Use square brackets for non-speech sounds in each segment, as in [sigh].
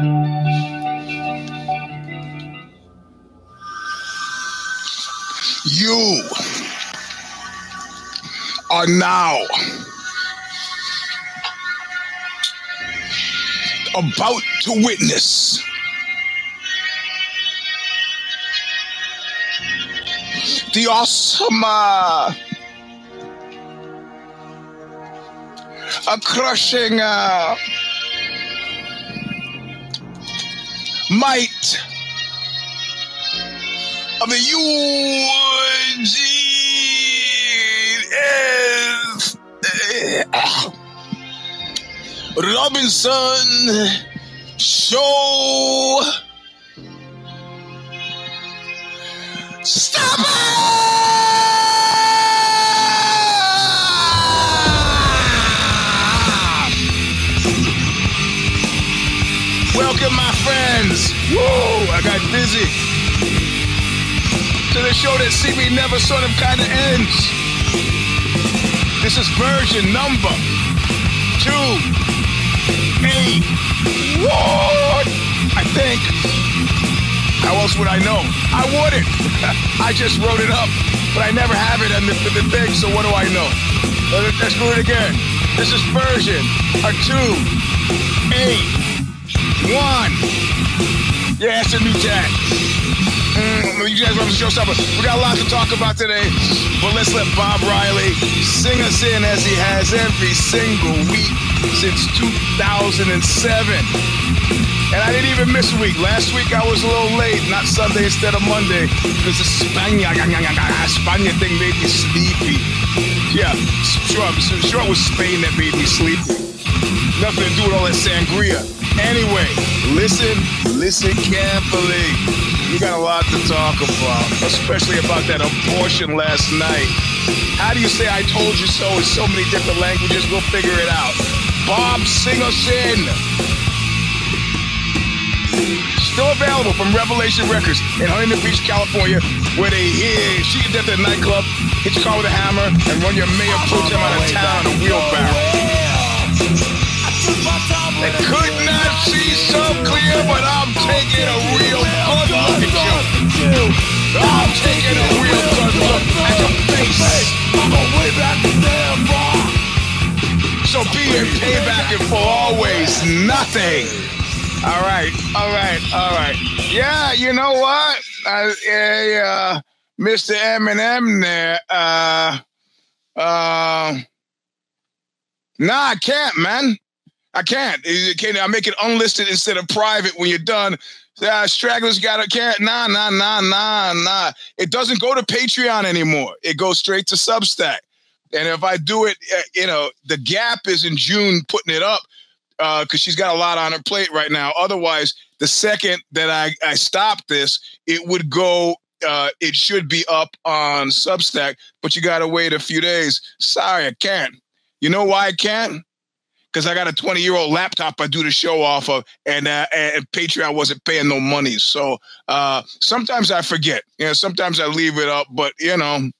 You are now about to witness the awesome uh, a crushing uh, might of the Eugene uh, Robinson Show. Stop The show that see me never sort of kind of ends. This is version number two? I think. How else would I know? I wouldn't. [laughs] I just wrote it up, but I never have it on the, the thing, so what do I know? Let- Let's do it again. This is version a two, eight, one. Yeah, it's a new tag. Mm, you guys want to show? We got a lot to talk about today, but let's let Bob Riley sing us in as he has every single week since 2007. And I didn't even miss a week. Last week I was a little late, not Sunday instead of Monday, because the Spania, Spania thing made me sleepy. Yeah, sure, sure it was Spain that made me sleepy. Nothing to do with all that sangria. Anyway, listen, listen carefully. We got a lot to talk about, especially about that abortion last night. How do you say I told you so in so many different languages? We'll figure it out. Bob, sing us in. Still available from Revelation Records in Huntington Beach, California, where they hear she can to the nightclub, hit your car with a hammer, and run your mayor pro out of town on a wheelbarrow. They could not see so clear, but I'm taking a real good look at you. I'm taking a real good look at your face. I'm on way back rock. So be your payback and for always nothing. All right, all right, all right. Yeah, you know what? Uh, hey, uh, Mr. Eminem there. Uh, uh, nah, I can't, man. I can't. Can't. I make it unlisted instead of private when you're done. Uh, stragglers got to can't. Nah, nah, nah, nah, nah. It doesn't go to Patreon anymore. It goes straight to Substack. And if I do it, uh, you know, the gap is in June putting it up because she's got a lot on her plate right now. Otherwise, the second that I, I stop this, it would go. Uh, it should be up on Substack, but you got to wait a few days. Sorry, I can't. You know why I can't? Because I got a 20 year old laptop I do the show off of, and uh, and Patreon wasn't paying no money. So uh, sometimes I forget. You know, sometimes I leave it up, but you know,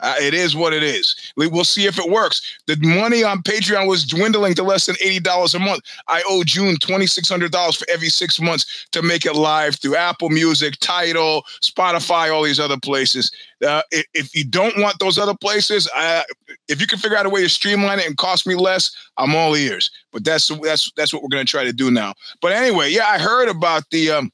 uh, it is what it is. We- We'll see if it works. The money on Patreon was dwindling to less than eighty dollars a month. I owe June twenty six hundred dollars for every six months to make it live through Apple Music, Tidal, Spotify, all these other places. Uh, if you don't want those other places, I, if you can figure out a way to streamline it and cost me less, I'm all ears. But that's that's that's what we're going to try to do now. But anyway, yeah, I heard about the. Um,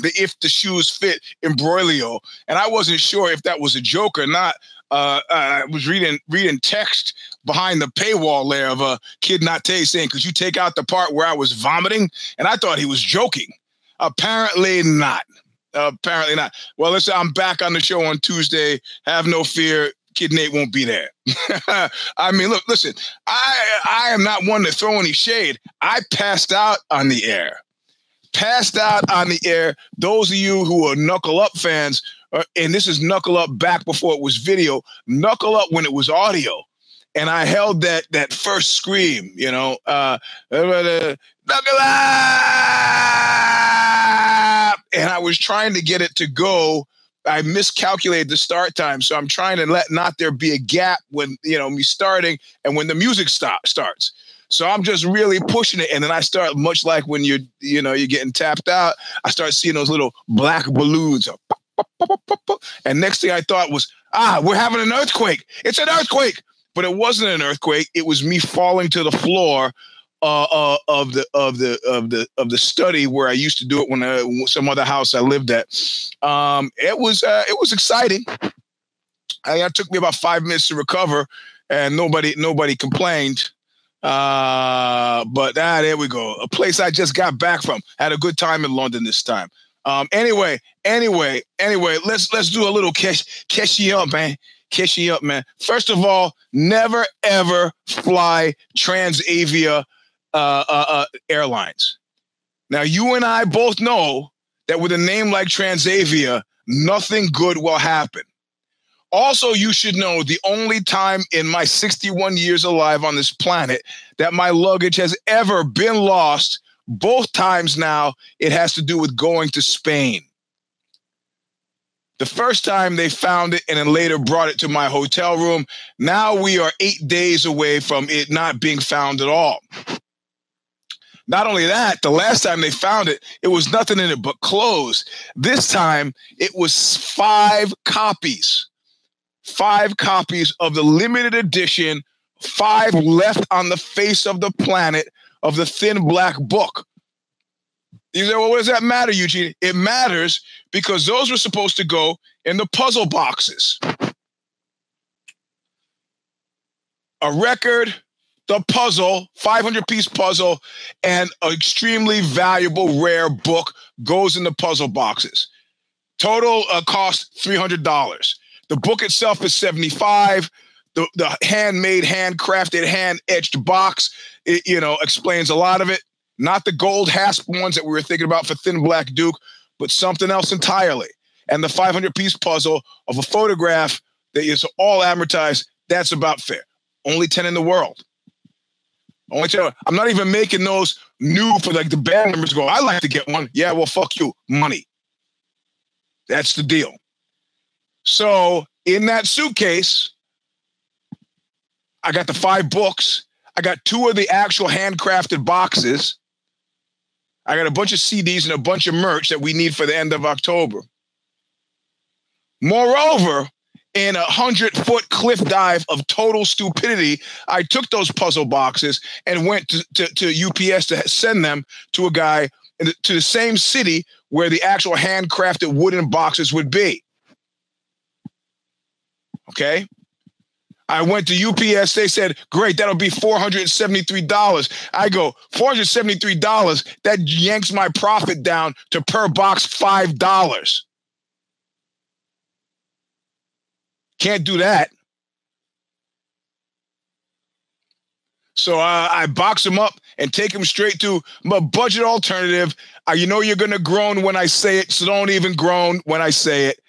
the if the shoes fit embroglio, and I wasn't sure if that was a joke or not. Uh, I was reading reading text behind the paywall there of a kid not saying, "Could you take out the part where I was vomiting?" And I thought he was joking. Apparently not. apparently not. Well, listen, I'm back on the show on Tuesday. Have no fear. Kid Nate won't be there. [laughs] I mean, look, listen, I I am not one to throw any shade. I passed out on the air passed out on the air. Those of you who are Knuckle Up fans, uh, and this is Knuckle Up back before it was video, Knuckle Up when it was audio. And I held that that first scream, you know, uh, Knuckle Up! And I was trying to get it to go. I miscalculated the start time, so I'm trying to let not there be a gap when you know me starting and when the music stop starts. So I'm just really pushing it, and then I start much like when you're, you know, you're getting tapped out. I start seeing those little black balloons, uh, and next thing I thought was, ah, we're having an earthquake. It's an earthquake. but it wasn't an earthquake. It was me falling to the floor uh, uh, of the of the of the of the study where I used to do it when I, some other house I lived at. Um, it was uh, it was exciting. I, it took me about five minutes to recover, and nobody nobody complained. Uh, but ah, there we go. A place I just got back from. Had a good time in London this time. Um, anyway, anyway, anyway, let's let's do a little catch catch you up, man. Catch you up, man. First of all, never ever fly Transavia uh, uh, uh, airlines. Now, you and I both know that with a name like Transavia, nothing good will happen. Also, you should know the only time in my 61 years alive on this planet that my luggage has ever been lost, both times now, it has to do with going to Spain. The first time they found it and then later brought it to my hotel room. Now we are eight days away from it not being found at all. Not only that, the last time they found it, it was nothing in it but clothes. This time it was five copies, five copies of the limited edition, five left on the face of the planet of the thin black book. You say, well, what does that matter, Eugene? It matters because those were supposed to go in the puzzle boxes. A record, the puzzle, 500 piece puzzle, and an extremely valuable rare book goes in the puzzle boxes. Total uh, cost $300. The book itself is 75. The, the handmade, handcrafted, hand etched box, it, you know, explains a lot of it. Not the gold hasp ones that we were thinking about for Thin Black Duke, but something else entirely. And the 500 piece puzzle of a photograph that is all advertised, that's about fair. Only 10 in the world. Only 10. I'm not even making those new for like the band members go, I like to get one. Yeah, well, fuck you. Money. That's the deal. So in that suitcase, I got the five books. I got two of the actual handcrafted boxes. I got a bunch of CDs and a bunch of merch that we need for the end of October. Moreover, in a hundred foot cliff dive of total stupidity, I took those puzzle boxes and went to, to, to UPS to send them to a guy the, to the same city where the actual handcrafted wooden boxes would be. Okay. I went to UPS. They said, great, that'll be $473. I go, $473? That yanks my profit down to per box $5. Can't do that. So uh, I box them up and take them straight to my budget alternative. Uh, you know you're going to groan when I say it, so don't even groan when I say it.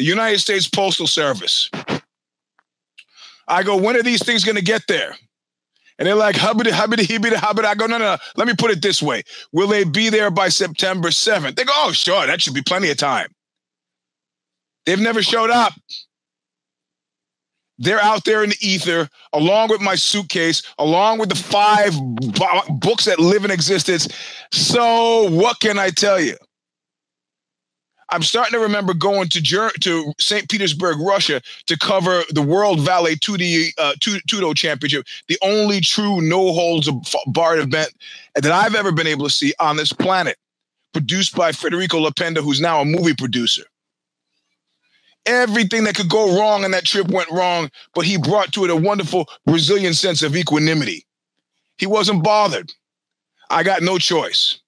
The United States Postal Service. I go, when are these things going to get there? And they're like, hubbity, hubbity, hibbity, hubbity. I go, no, no, no. Let me put it this way. Will they be there by September 7th? They go, oh, sure. That should be plenty of time. They've never showed up. They're out there in the ether, along with my suitcase, along with the five books that live in existence. So, what can I tell you? I'm starting to remember going to Ger- to St. Petersburg, Russia, to cover the World Vale Tudo, uh, Tudo Championship, the only true no holds barred event that I've ever been able to see on this planet, produced by Federico Lapenda, who's now a movie producer. Everything that could go wrong on that trip went wrong, but he brought to it a wonderful Brazilian sense of equanimity. He wasn't bothered. I got no choice.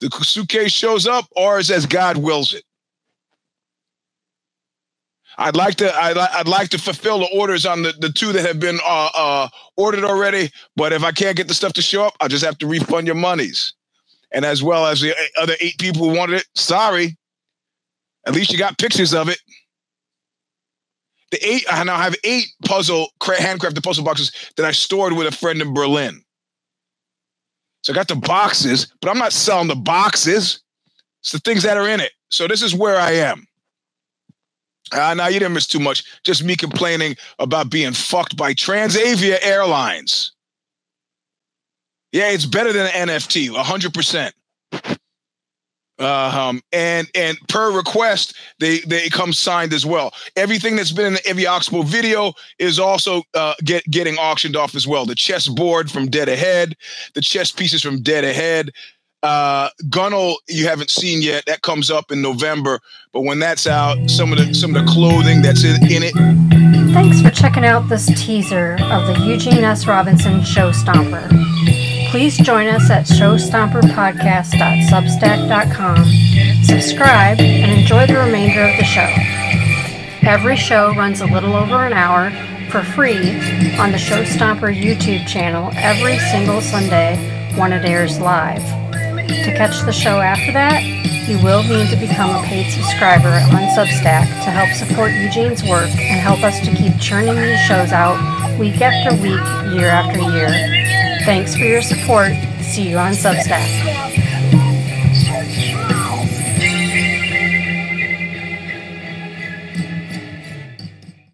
The suitcase shows up, or it's as God wills it. I'd like to I'd, I'd like to fulfill the orders on the, the two that have been uh, uh, ordered already. But if I can't get the stuff to show up, I'll just have to refund your monies. And as well as the other eight people who wanted it, sorry. At least you got pictures of it. The eight I now have eight puzzle handcrafted puzzle boxes that I stored with a friend in Berlin. So I got the boxes, but I'm not selling the boxes. It's the things that are in it. So this is where I am. Uh, now you didn't miss too much. Just me complaining about being fucked by Transavia Airlines. Yeah, it's better than an NFT, 100%. Uh, um, and and per request, they they come signed as well. Everything that's been in the Evie Oxbow video is also uh, get getting auctioned off as well. The chess board from Dead Ahead, the chess pieces from Dead Ahead. Uh, Gunwale, you haven't seen yet. That comes up in November. But when that's out, some of the some of the clothing that's in, in it. Thanks for checking out this teaser of the Eugene S. Robinson Show Stomper. Please join us at showstomperpodcast.substack.com. Subscribe and enjoy the remainder of the show. Every show runs a little over an hour for free on the Show Stomper YouTube channel every single Sunday when it airs live. To catch the show after that, you will need to become a paid subscriber on Substack to help support Eugene's work and help us to keep churning these shows out week after week, year after year. Thanks for your support. See you on Substack.